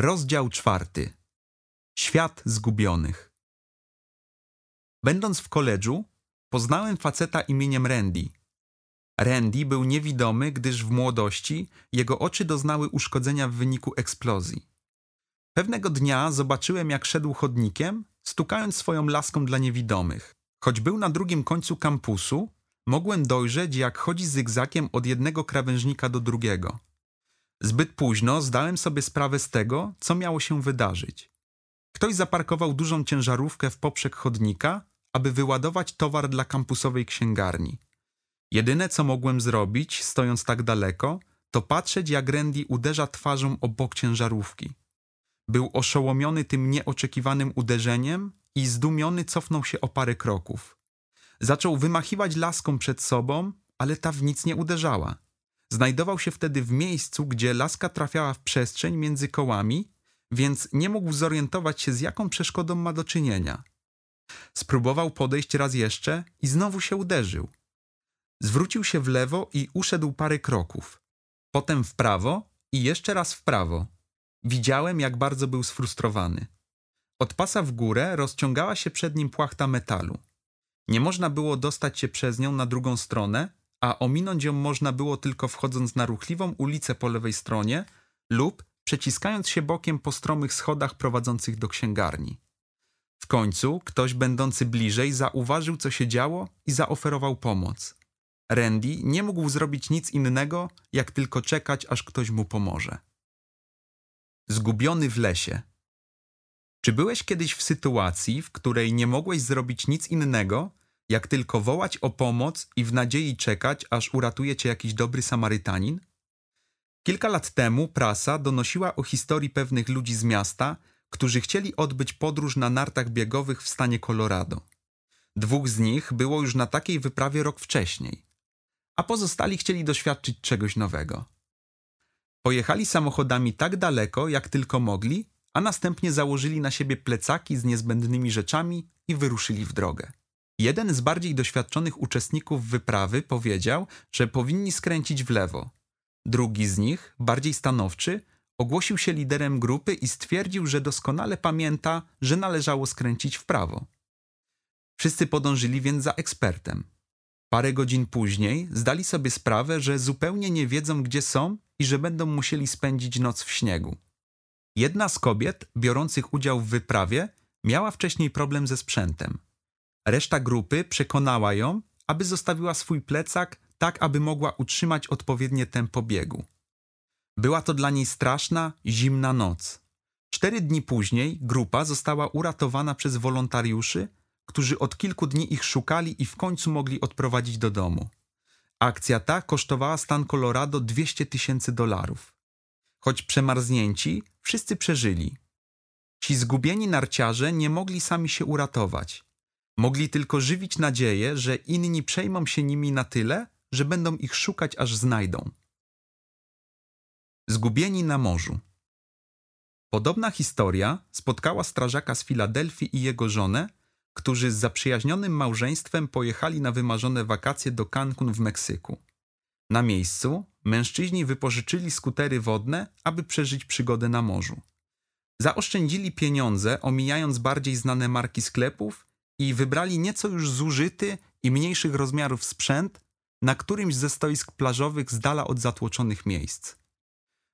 Rozdział czwarty. Świat zgubionych. Będąc w koledżu, poznałem faceta imieniem Randy. Randy był niewidomy, gdyż w młodości jego oczy doznały uszkodzenia w wyniku eksplozji. Pewnego dnia zobaczyłem, jak szedł chodnikiem, stukając swoją laską dla niewidomych. Choć był na drugim końcu kampusu, mogłem dojrzeć, jak chodzi zygzakiem od jednego krawężnika do drugiego. Zbyt późno zdałem sobie sprawę z tego, co miało się wydarzyć. Ktoś zaparkował dużą ciężarówkę w poprzek chodnika, aby wyładować towar dla kampusowej księgarni. Jedyne, co mogłem zrobić, stojąc tak daleko, to patrzeć, jak Randy uderza twarzą o bok ciężarówki. Był oszołomiony tym nieoczekiwanym uderzeniem i zdumiony cofnął się o parę kroków. Zaczął wymachiwać laską przed sobą, ale ta w nic nie uderzała. Znajdował się wtedy w miejscu, gdzie laska trafiała w przestrzeń między kołami, więc nie mógł zorientować się, z jaką przeszkodą ma do czynienia. Spróbował podejść raz jeszcze i znowu się uderzył. Zwrócił się w lewo i uszedł parę kroków. Potem w prawo i jeszcze raz w prawo. Widziałem, jak bardzo był sfrustrowany. Od pasa w górę rozciągała się przed nim płachta metalu. Nie można było dostać się przez nią na drugą stronę, a ominąć ją można było tylko wchodząc na ruchliwą ulicę po lewej stronie lub przeciskając się bokiem po stromych schodach prowadzących do księgarni. W końcu ktoś będący bliżej zauważył, co się działo i zaoferował pomoc. Randy nie mógł zrobić nic innego, jak tylko czekać, aż ktoś mu pomoże. Zgubiony w lesie. Czy byłeś kiedyś w sytuacji, w której nie mogłeś zrobić nic innego, jak tylko wołać o pomoc i w nadziei czekać, aż uratuje cię jakiś dobry Samarytanin? Kilka lat temu prasa donosiła o historii pewnych ludzi z miasta, którzy chcieli odbyć podróż na nartach biegowych w stanie Colorado. Dwóch z nich było już na takiej wyprawie rok wcześniej, a pozostali chcieli doświadczyć czegoś nowego. Pojechali samochodami tak daleko, jak tylko mogli, a następnie założyli na siebie plecaki z niezbędnymi rzeczami i wyruszyli w drogę. Jeden z bardziej doświadczonych uczestników wyprawy powiedział, że powinni skręcić w lewo. Drugi z nich, bardziej stanowczy, ogłosił się liderem grupy i stwierdził, że doskonale pamięta, że należało skręcić w prawo. Wszyscy podążyli więc za ekspertem. Parę godzin później zdali sobie sprawę, że zupełnie nie wiedzą, gdzie są i że będą musieli spędzić noc w śniegu. Jedna z kobiet biorących udział w wyprawie miała wcześniej problem ze sprzętem. Reszta grupy przekonała ją, aby zostawiła swój plecak tak, aby mogła utrzymać odpowiednie tempo biegu. Była to dla niej straszna, zimna noc. Cztery dni później grupa została uratowana przez wolontariuszy, którzy od kilku dni ich szukali i w końcu mogli odprowadzić do domu. Akcja ta kosztowała stan Colorado 200 tysięcy dolarów. Choć przemarznięci, wszyscy przeżyli. Ci zgubieni narciarze nie mogli sami się uratować. Mogli tylko żywić nadzieję, że inni przejmą się nimi na tyle, że będą ich szukać, aż znajdą. Zgubieni na morzu. Podobna historia spotkała strażaka z Filadelfii i jego żonę, którzy z zaprzyjaźnionym małżeństwem pojechali na wymarzone wakacje do Cancun w Meksyku. Na miejscu mężczyźni wypożyczyli skutery wodne, aby przeżyć przygodę na morzu. Zaoszczędzili pieniądze, omijając bardziej znane marki sklepów i wybrali nieco już zużyty i mniejszych rozmiarów sprzęt na którymś ze stoisk plażowych z dala od zatłoczonych miejsc.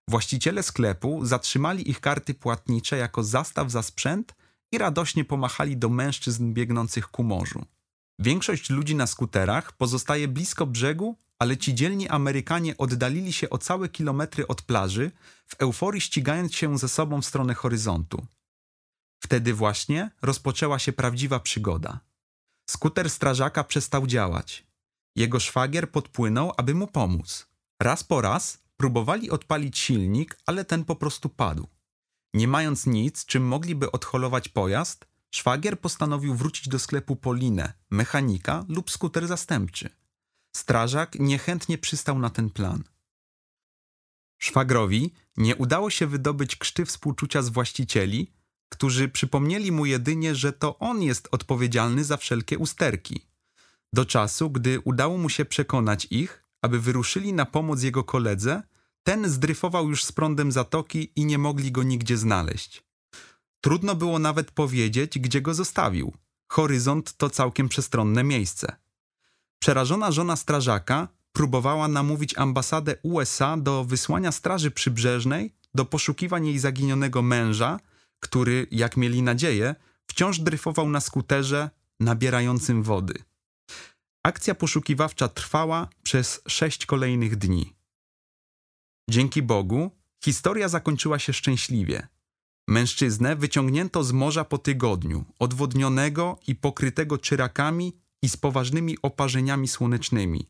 Właściciele sklepu zatrzymali ich karty płatnicze jako zastaw za sprzęt i radośnie pomachali do mężczyzn biegnących ku morzu. Większość ludzi na skuterach pozostaje blisko brzegu, ale ci dzielni Amerykanie oddalili się o całe kilometry od plaży, w euforii ścigając się ze sobą w stronę horyzontu. Wtedy właśnie rozpoczęła się prawdziwa przygoda. Skuter strażaka przestał działać. Jego szwagier podpłynął, aby mu pomóc. Raz po raz próbowali odpalić silnik, ale ten po prostu padł. Nie mając nic, czym mogliby odholować pojazd, szwagier postanowił wrócić do sklepu po linę, mechanika lub skuter zastępczy. Strażak niechętnie przystał na ten plan. Szwagrowi nie udało się wydobyć krzty współczucia z właścicieli, którzy przypomnieli mu jedynie, że to on jest odpowiedzialny za wszelkie usterki. Do czasu, gdy udało mu się przekonać ich, aby wyruszyli na pomoc jego koledze, Ten zdryfował już z prądem zatoki i nie mogli go nigdzie znaleźć. Trudno było nawet powiedzieć, gdzie go zostawił. Horyzont to całkiem przestronne miejsce. Przerażona żona strażaka próbowała namówić ambasadę USA do wysłania Straży Przybrzeżnej do poszukiwań jej zaginionego męża, który, jak mieli nadzieję, wciąż dryfował na skuterze nabierającym wody. Akcja poszukiwawcza trwała przez sześć kolejnych dni. Dzięki Bogu, historia zakończyła się szczęśliwie. Mężczyznę wyciągnięto z morza po tygodniu, odwodnionego i pokrytego czyrakami i z poważnymi oparzeniami słonecznymi.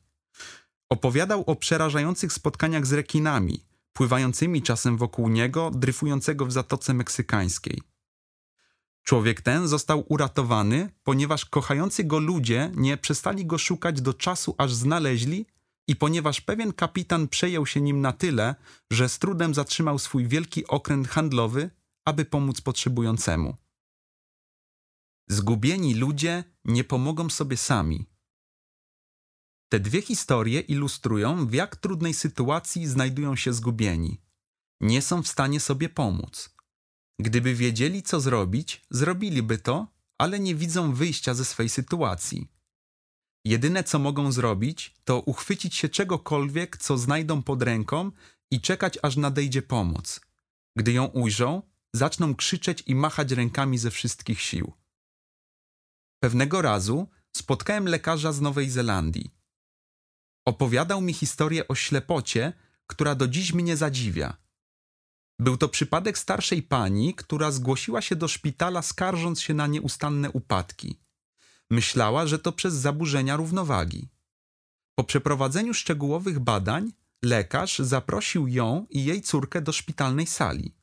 Opowiadał o przerażających spotkaniach z rekinami, pływającymi czasem wokół niego, dryfującego w Zatoce Meksykańskiej. Człowiek ten został uratowany, ponieważ kochający go ludzie nie przestali go szukać do czasu, aż znaleźli i ponieważ pewien kapitan przejął się nim na tyle, że z trudem zatrzymał swój wielki okręt handlowy, aby pomóc potrzebującemu. Zgubieni ludzie nie pomogą sobie sami. Te dwie historie ilustrują, w jak trudnej sytuacji znajdują się zgubieni. Nie są w stanie sobie pomóc. Gdyby wiedzieli, co zrobić, zrobiliby to, ale nie widzą wyjścia ze swej sytuacji. Jedyne, co mogą zrobić, to uchwycić się czegokolwiek, co znajdą pod ręką i czekać, aż nadejdzie pomoc. Gdy ją ujrzą, zaczną krzyczeć i machać rękami ze wszystkich sił. Pewnego razu spotkałem lekarza z Nowej Zelandii. Opowiadał mi historię o ślepocie, która do dziś mnie zadziwia. Był to przypadek starszej pani, która zgłosiła się do szpitala skarżąc się na nieustanne upadki. Myślała, że to przez zaburzenia równowagi. Po przeprowadzeniu szczegółowych badań, lekarz zaprosił ją i jej córkę do szpitalnej sali.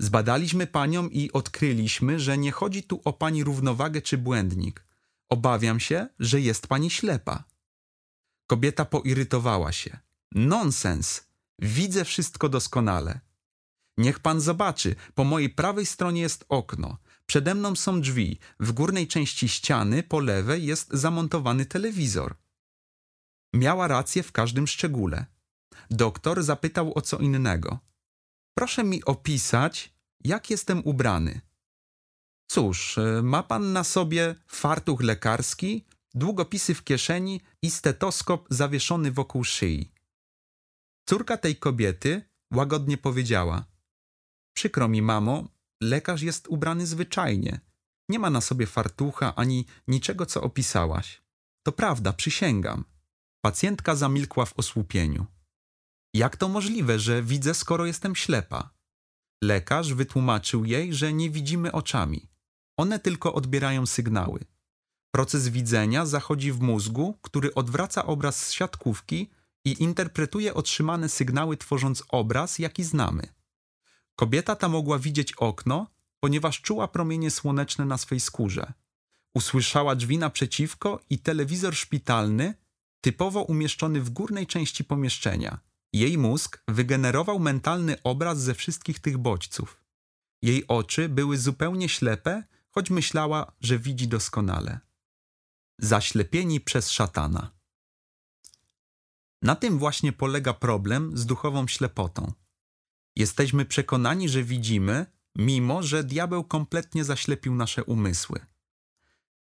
Zbadaliśmy panią i odkryliśmy, że nie chodzi tu o pani równowagę czy błędnik. Obawiam się, że jest pani ślepa. Kobieta poirytowała się. Nonsens! Widzę wszystko doskonale. Niech pan zobaczy, po mojej prawej stronie jest okno, przede mną są drzwi, w górnej części ściany po lewej jest zamontowany telewizor. Miała rację w każdym szczególe. Doktor zapytał o co innego. Proszę mi opisać, jak jestem ubrany. Cóż, e, ma pan na sobie fartuch lekarski, długopisy w kieszeni i stetoskop zawieszony wokół szyi. Córka tej kobiety łagodnie powiedziała: Przykro mi, mamo, lekarz jest ubrany zwyczajnie. Nie ma na sobie fartucha ani niczego, co opisałaś. To prawda, przysięgam. Pacjentka zamilkła w osłupieniu. Jak to możliwe, że widzę, skoro jestem ślepa? Lekarz wytłumaczył jej, że nie widzimy oczami. One tylko odbierają sygnały. Proces widzenia zachodzi w mózgu, który odwraca obraz z siatkówki i interpretuje otrzymane sygnały, tworząc obraz, jaki znamy. Kobieta ta mogła widzieć okno, ponieważ czuła promienie słoneczne na swej skórze. Usłyszała drzwi naprzeciwko i telewizor szpitalny, typowo umieszczony w górnej części pomieszczenia. Jej mózg wygenerował mentalny obraz ze wszystkich tych bodźców. Jej oczy były zupełnie ślepe, choć myślała, że widzi doskonale. Zaślepieni przez szatana. Na tym właśnie polega problem z duchową ślepotą. Jesteśmy przekonani, że widzimy, mimo że diabeł kompletnie zaślepił nasze umysły.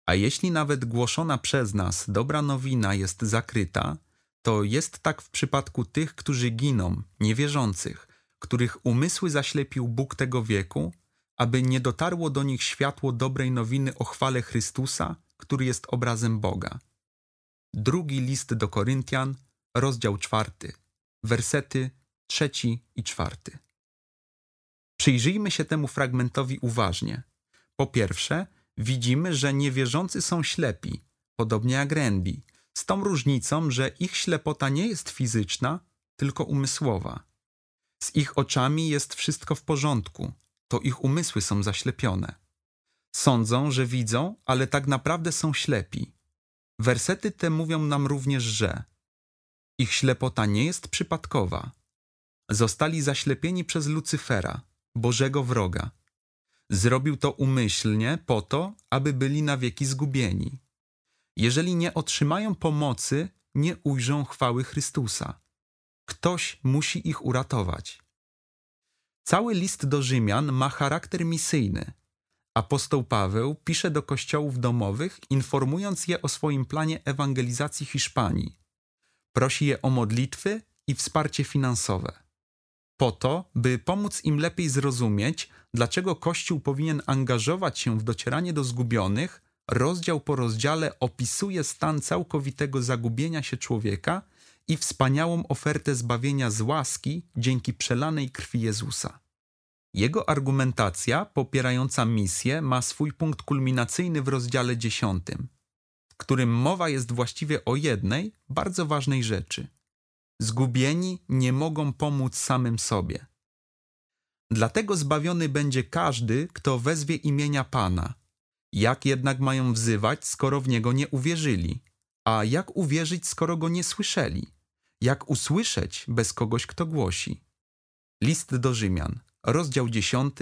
A jeśli nawet głoszona przez nas dobra nowina jest zakryta, to jest tak w przypadku tych, którzy giną, niewierzących, których umysły zaślepił Bóg tego wieku, aby nie dotarło do nich światło dobrej nowiny o chwale Chrystusa, który jest obrazem Boga. Drugi list do Koryntian, rozdział czwarty, wersety trzeci i czwarty. Przyjrzyjmy się temu fragmentowi uważnie. Po pierwsze, widzimy, że niewierzący są ślepi, podobnie jak Randy, z tą różnicą, że ich ślepota nie jest fizyczna, tylko umysłowa. Z ich oczami jest wszystko w porządku, to ich umysły są zaślepione. Sądzą, że widzą, ale tak naprawdę są ślepi. Wersety te mówią nam również, że ich ślepota nie jest przypadkowa. Zostali zaślepieni przez Lucyfera, Bożego wroga. Zrobił to umyślnie po to, aby byli na wieki zgubieni. Jeżeli nie otrzymają pomocy, nie ujrzą chwały Chrystusa. Ktoś musi ich uratować. Cały list do Rzymian ma charakter misyjny. Apostoł Paweł pisze do kościołów domowych, informując je o swoim planie ewangelizacji Hiszpanii. Prosi je o modlitwy i wsparcie finansowe. Po to, by pomóc im lepiej zrozumieć, dlaczego Kościół powinien angażować się w docieranie do zgubionych, rozdział po rozdziale opisuje stan całkowitego zagubienia się człowieka i wspaniałą ofertę zbawienia z łaski dzięki przelanej krwi Jezusa. Jego argumentacja popierająca misję ma swój punkt kulminacyjny w rozdziale 10, w którym mowa jest właściwie o jednej, bardzo ważnej rzeczy. Zgubieni nie mogą pomóc samym sobie. Dlatego zbawiony będzie każdy, kto wezwie imienia Pana. Jak jednak mają wzywać, skoro w niego nie uwierzyli? A jak uwierzyć, skoro go nie słyszeli? Jak usłyszeć bez kogoś, kto głosi? List do Rzymian, rozdział 10,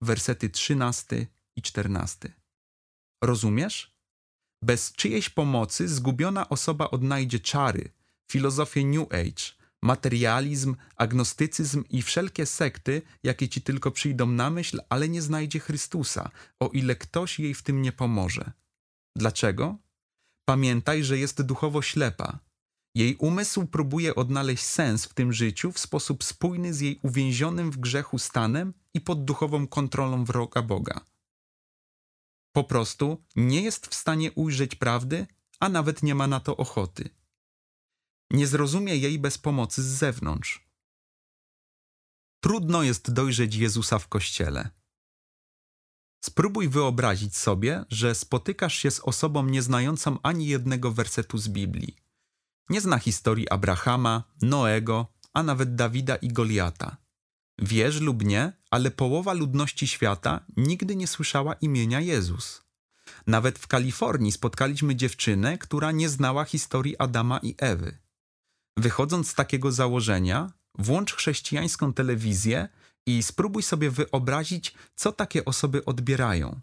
wersety 13 i 14. Rozumiesz? Bez czyjejś pomocy zgubiona osoba odnajdzie czary, filozofię New Age, materializm, agnostycyzm i wszelkie sekty, jakie ci tylko przyjdą na myśl, ale nie znajdzie Chrystusa, o ile ktoś jej w tym nie pomoże. Dlaczego? Pamiętaj, że jest duchowo ślepa. Jej umysł próbuje odnaleźć sens w tym życiu w sposób spójny z jej uwięzionym w grzechu stanem i pod duchową kontrolą wroga Boga. Po prostu nie jest w stanie ujrzeć prawdy, a nawet nie ma na to ochoty. Nie zrozumie jej bez pomocy z zewnątrz. Trudno jest dojrzeć Jezusa w kościele. Spróbuj wyobrazić sobie, że spotykasz się z osobą nieznającą ani jednego wersetu z Biblii. Nie zna historii Abrahama, Noego, a nawet Dawida i Goliata. Wierz lub nie, ale połowa ludności świata nigdy nie słyszała imienia Jezus. Nawet w Kalifornii spotkaliśmy dziewczynę, która nie znała historii Adama i Ewy. Wychodząc z takiego założenia, włącz chrześcijańską telewizję i spróbuj sobie wyobrazić, co takie osoby odbierają.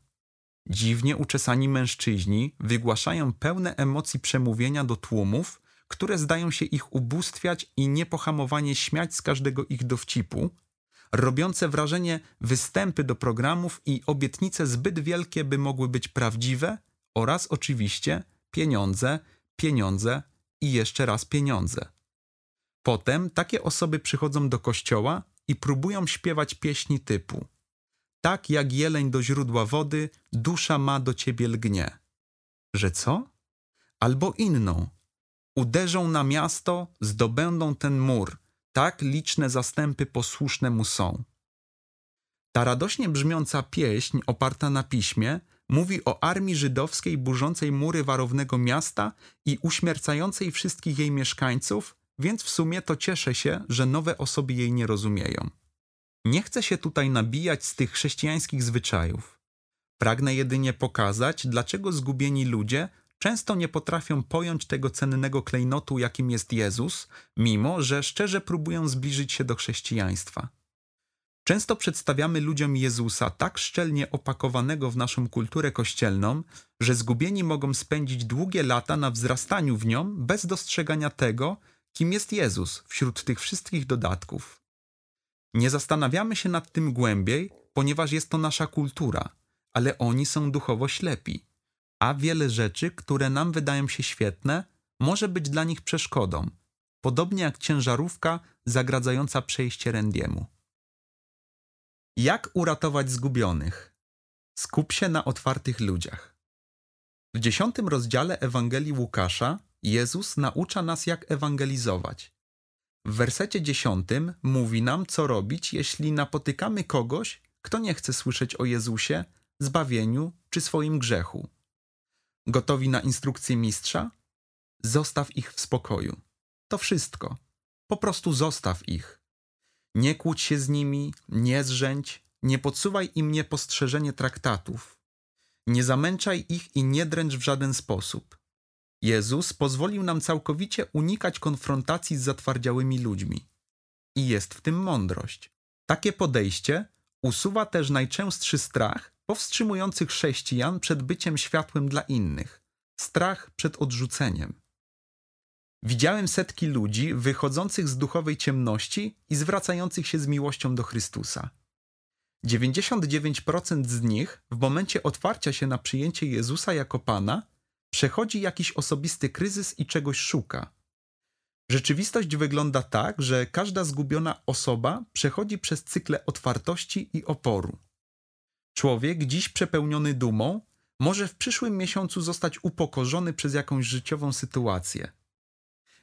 Dziwnie uczesani mężczyźni wygłaszają pełne emocji przemówienia do tłumów, które zdają się ich ubóstwiać i niepohamowanie śmiać z każdego ich dowcipu, robiące wrażenie występy do programów i obietnice zbyt wielkie, by mogły być prawdziwe, oraz oczywiście pieniądze, pieniądze i jeszcze raz pieniądze. Potem takie osoby przychodzą do kościoła i próbują śpiewać pieśni typu Tak jak jeleń do źródła wody, dusza ma do ciebie lgnie. Że co? Albo inną. Uderzą na miasto, zdobędą ten mur. Tak liczne zastępy posłuszne mu są. Ta radośnie brzmiąca pieśń, oparta na piśmie, mówi o armii żydowskiej burzącej mury warownego miasta i uśmiercającej wszystkich jej mieszkańców, więc w sumie to cieszę się, że nowe osoby jej nie rozumieją. Nie chcę się tutaj nabijać z tych chrześcijańskich zwyczajów. Pragnę jedynie pokazać, dlaczego zgubieni ludzie często nie potrafią pojąć tego cennego klejnotu, jakim jest Jezus, mimo że szczerze próbują zbliżyć się do chrześcijaństwa. Często przedstawiamy ludziom Jezusa tak szczelnie opakowanego w naszą kulturę kościelną, że zgubieni mogą spędzić długie lata na wzrastaniu w nią bez dostrzegania tego, kim jest Jezus wśród tych wszystkich dodatków. Nie zastanawiamy się nad tym głębiej, ponieważ jest to nasza kultura, ale oni są duchowo ślepi, a wiele rzeczy, które nam wydają się świetne, może być dla nich przeszkodą, podobnie jak ciężarówka zagradzająca przejście Rendiemu. Jak uratować zgubionych? Skup się na otwartych ludziach. W dziesiątym rozdziale Ewangelii Łukasza Jezus naucza nas, jak ewangelizować. W wersecie dziesiątym mówi nam, co robić, jeśli napotykamy kogoś, kto nie chce słyszeć o Jezusie, zbawieniu czy swoim grzechu. Gotowi na instrukcję mistrza? Zostaw ich w spokoju. To wszystko. Po prostu zostaw ich. Nie kłóć się z nimi, nie zrzędź, nie podsuwaj im niepostrzeżenie traktatów. Nie zamęczaj ich i nie dręcz w żaden sposób. Jezus pozwolił nam całkowicie unikać konfrontacji z zatwardziałymi ludźmi. I jest w tym mądrość. Takie podejście usuwa też najczęstszy strach powstrzymujący chrześcijan przed byciem światłem dla innych strach przed odrzuceniem. Widziałem setki ludzi wychodzących z duchowej ciemności i zwracających się z miłością do Chrystusa. 99% z nich w momencie otwarcia się na przyjęcie Jezusa jako Pana przechodzi jakiś osobisty kryzys i czegoś szuka. Rzeczywistość wygląda tak, że każda zgubiona osoba przechodzi przez cykle otwartości i oporu. Człowiek, dziś przepełniony dumą, może w przyszłym miesiącu zostać upokorzony przez jakąś życiową sytuację.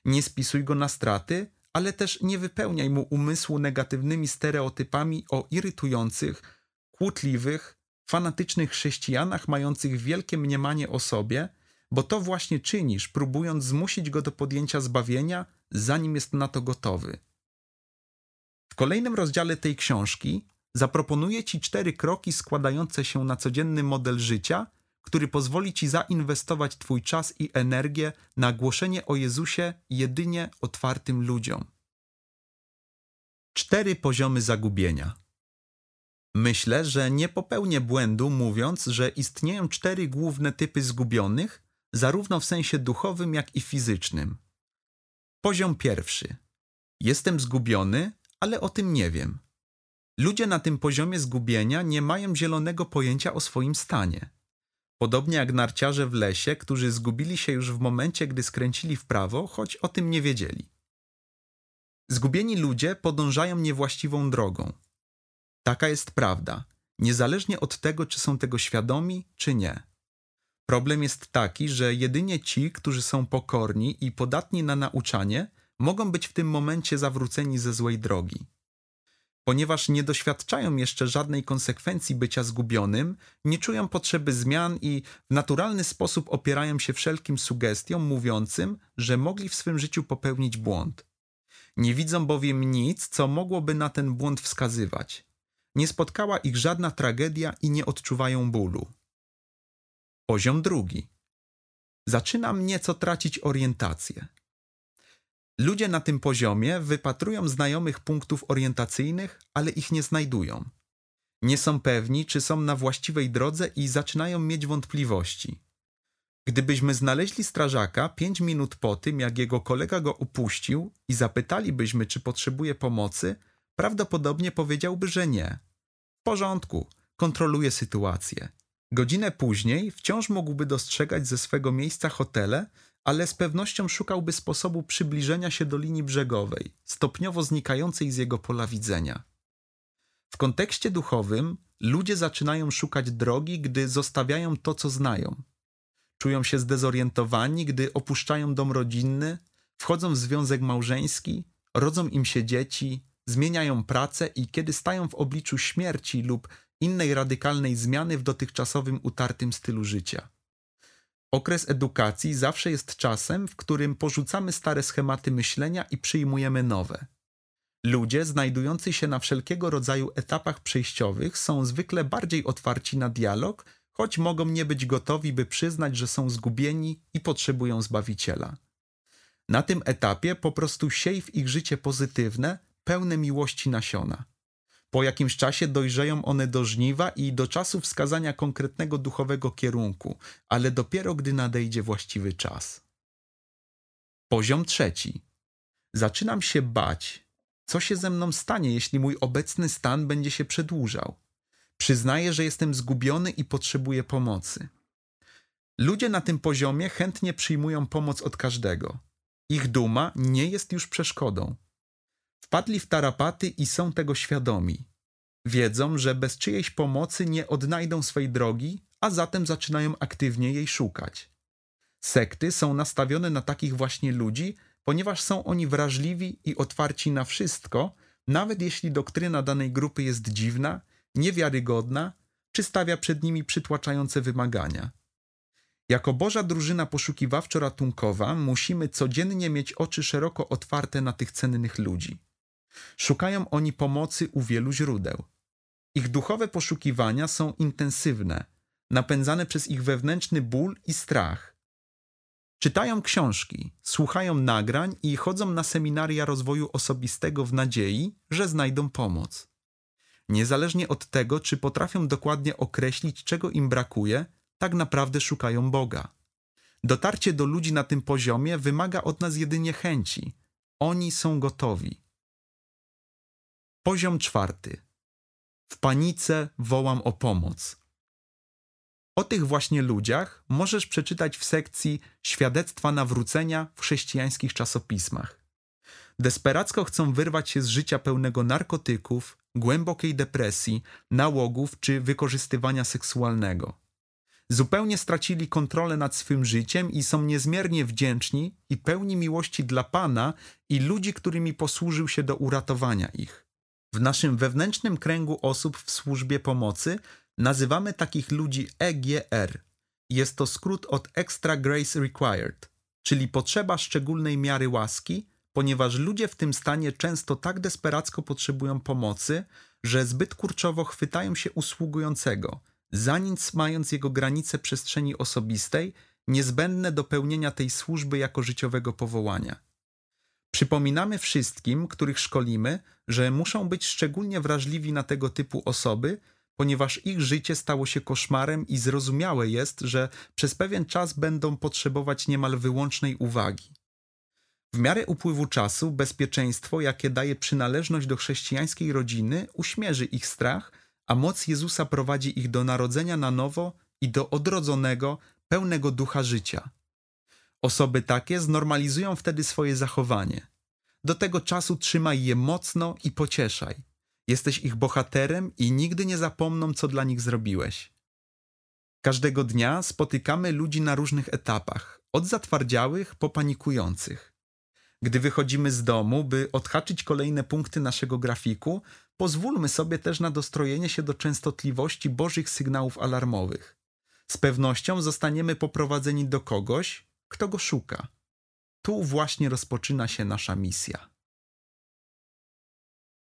Nie spisuj go na straty, ale też nie wypełniaj mu umysłu negatywnymi stereotypami o irytujących, kłótliwych, fanatycznych chrześcijanach mających wielkie mniemanie o sobie, bo to właśnie czynisz, próbując zmusić go do podjęcia zbawienia, zanim jest na to gotowy. W kolejnym rozdziale tej książki zaproponuję Ci cztery kroki składające się na codzienny model życia, który pozwoli Ci zainwestować Twój czas i energię na głoszenie o Jezusie jedynie otwartym ludziom. Cztery poziomy zagubienia. Myślę, że nie popełnię błędu mówiąc, że istnieją cztery główne typy zgubionych, zarówno w sensie duchowym, jak i fizycznym. Poziom pierwszy. Jestem zgubiony, ale o tym nie wiem. Ludzie na tym poziomie zgubienia nie mają zielonego pojęcia o swoim stanie. Podobnie jak narciarze w lesie, którzy zgubili się już w momencie, gdy skręcili w prawo, choć o tym nie wiedzieli. Zgubieni ludzie podążają niewłaściwą drogą. Taka jest prawda, niezależnie od tego, czy są tego świadomi, czy nie. Problem jest taki, że jedynie ci, którzy są pokorni i podatni na nauczanie, mogą być w tym momencie zawróceni ze złej drogi. Ponieważ nie doświadczają jeszcze żadnej konsekwencji bycia zgubionym, nie czują potrzeby zmian i w naturalny sposób opierają się wszelkim sugestiom mówiącym, że mogli w swym życiu popełnić błąd. Nie widzą bowiem nic, co mogłoby na ten błąd wskazywać. Nie spotkała ich żadna tragedia i nie odczuwają bólu. Poziom drugi. Zaczynam nieco tracić orientację. Ludzie na tym poziomie wypatrują znajomych punktów orientacyjnych, ale ich nie znajdują. Nie są pewni, czy są na właściwej drodze i zaczynają mieć wątpliwości. Gdybyśmy znaleźli strażaka pięć minut po tym, jak jego kolega go upuścił i zapytalibyśmy, czy potrzebuje pomocy, prawdopodobnie powiedziałby, że nie. W porządku, kontroluje sytuację. Godzinę później wciąż mógłby dostrzegać ze swego miejsca hotele, ale z pewnością szukałby sposobu przybliżenia się do linii brzegowej, stopniowo znikającej z jego pola widzenia. W kontekście duchowym ludzie zaczynają szukać drogi, gdy zostawiają to, co znają. Czują się zdezorientowani, gdy opuszczają dom rodzinny, wchodzą w związek małżeński, rodzą im się dzieci, zmieniają pracę i kiedy stają w obliczu śmierci lub innej radykalnej zmiany w dotychczasowym utartym stylu życia. Okres edukacji zawsze jest czasem, w którym porzucamy stare schematy myślenia i przyjmujemy nowe. Ludzie znajdujący się na wszelkiego rodzaju etapach przejściowych są zwykle bardziej otwarci na dialog, choć mogą nie być gotowi, by przyznać, że są zgubieni i potrzebują zbawiciela. Na tym etapie po prostu siej w ich życie pozytywne, pełne miłości nasiona. Po jakimś czasie dojrzeją one do żniwa i do czasu wskazania konkretnego duchowego kierunku, ale dopiero gdy nadejdzie właściwy czas. Poziom trzeci. Zaczynam się bać, co się ze mną stanie, jeśli mój obecny stan będzie się przedłużał. Przyznaję, że jestem zgubiony i potrzebuję pomocy. Ludzie na tym poziomie chętnie przyjmują pomoc od każdego. Ich duma nie jest już przeszkodą. Wpadli w tarapaty i są tego świadomi. Wiedzą, że bez czyjejś pomocy nie odnajdą swej drogi, a zatem zaczynają aktywnie jej szukać. Sekty są nastawione na takich właśnie ludzi, ponieważ są oni wrażliwi i otwarci na wszystko, nawet jeśli doktryna danej grupy jest dziwna, niewiarygodna czy stawia przed nimi przytłaczające wymagania. Jako Boża drużyna poszukiwawczo-ratunkowa musimy codziennie mieć oczy szeroko otwarte na tych cennych ludzi. Szukają oni pomocy u wielu źródeł. Ich duchowe poszukiwania są intensywne, napędzane przez ich wewnętrzny ból i strach. Czytają książki, słuchają nagrań i chodzą na seminaria rozwoju osobistego w nadziei, że znajdą pomoc. Niezależnie od tego, czy potrafią dokładnie określić, czego im brakuje, tak naprawdę szukają Boga. Dotarcie do ludzi na tym poziomie wymaga od nas jedynie chęci. Oni są gotowi. Poziom czwarty. W panice wołam o pomoc. O tych właśnie ludziach możesz przeczytać w sekcji Świadectwa nawrócenia w chrześcijańskich czasopismach. Desperacko chcą wyrwać się z życia pełnego narkotyków, głębokiej depresji, nałogów czy wykorzystywania seksualnego. Zupełnie stracili kontrolę nad swym życiem i są niezmiernie wdzięczni i pełni miłości dla Pana i ludzi, którymi posłużył się do uratowania ich. W naszym wewnętrznym kręgu osób w służbie pomocy nazywamy takich ludzi EGR. Jest to skrót od Extra Grace Required, czyli potrzeba szczególnej miary łaski, ponieważ ludzie w tym stanie często tak desperacko potrzebują pomocy, że zbyt kurczowo chwytają się usługującego, za nic mając jego granice przestrzeni osobistej, niezbędne do pełnienia tej służby jako życiowego powołania. Przypominamy wszystkim, których szkolimy, że muszą być szczególnie wrażliwi na tego typu osoby, ponieważ ich życie stało się koszmarem i zrozumiałe jest, że przez pewien czas będą potrzebować niemal wyłącznej uwagi. W miarę upływu czasu bezpieczeństwo, jakie daje przynależność do chrześcijańskiej rodziny, uśmierzy ich strach, a moc Jezusa prowadzi ich do narodzenia na nowo i do odrodzonego, pełnego ducha życia. Osoby takie znormalizują wtedy swoje zachowanie. Do tego czasu trzymaj je mocno i pocieszaj. Jesteś ich bohaterem i nigdy nie zapomną, co dla nich zrobiłeś. Każdego dnia spotykamy ludzi na różnych etapach, od zatwardziałych po panikujących. Gdy wychodzimy z domu, by odhaczyć kolejne punkty naszego grafiku, pozwólmy sobie też na dostrojenie się do częstotliwości Bożych sygnałów alarmowych. Z pewnością zostaniemy poprowadzeni do kogoś, kto go szuka. Tu właśnie rozpoczyna się nasza misja.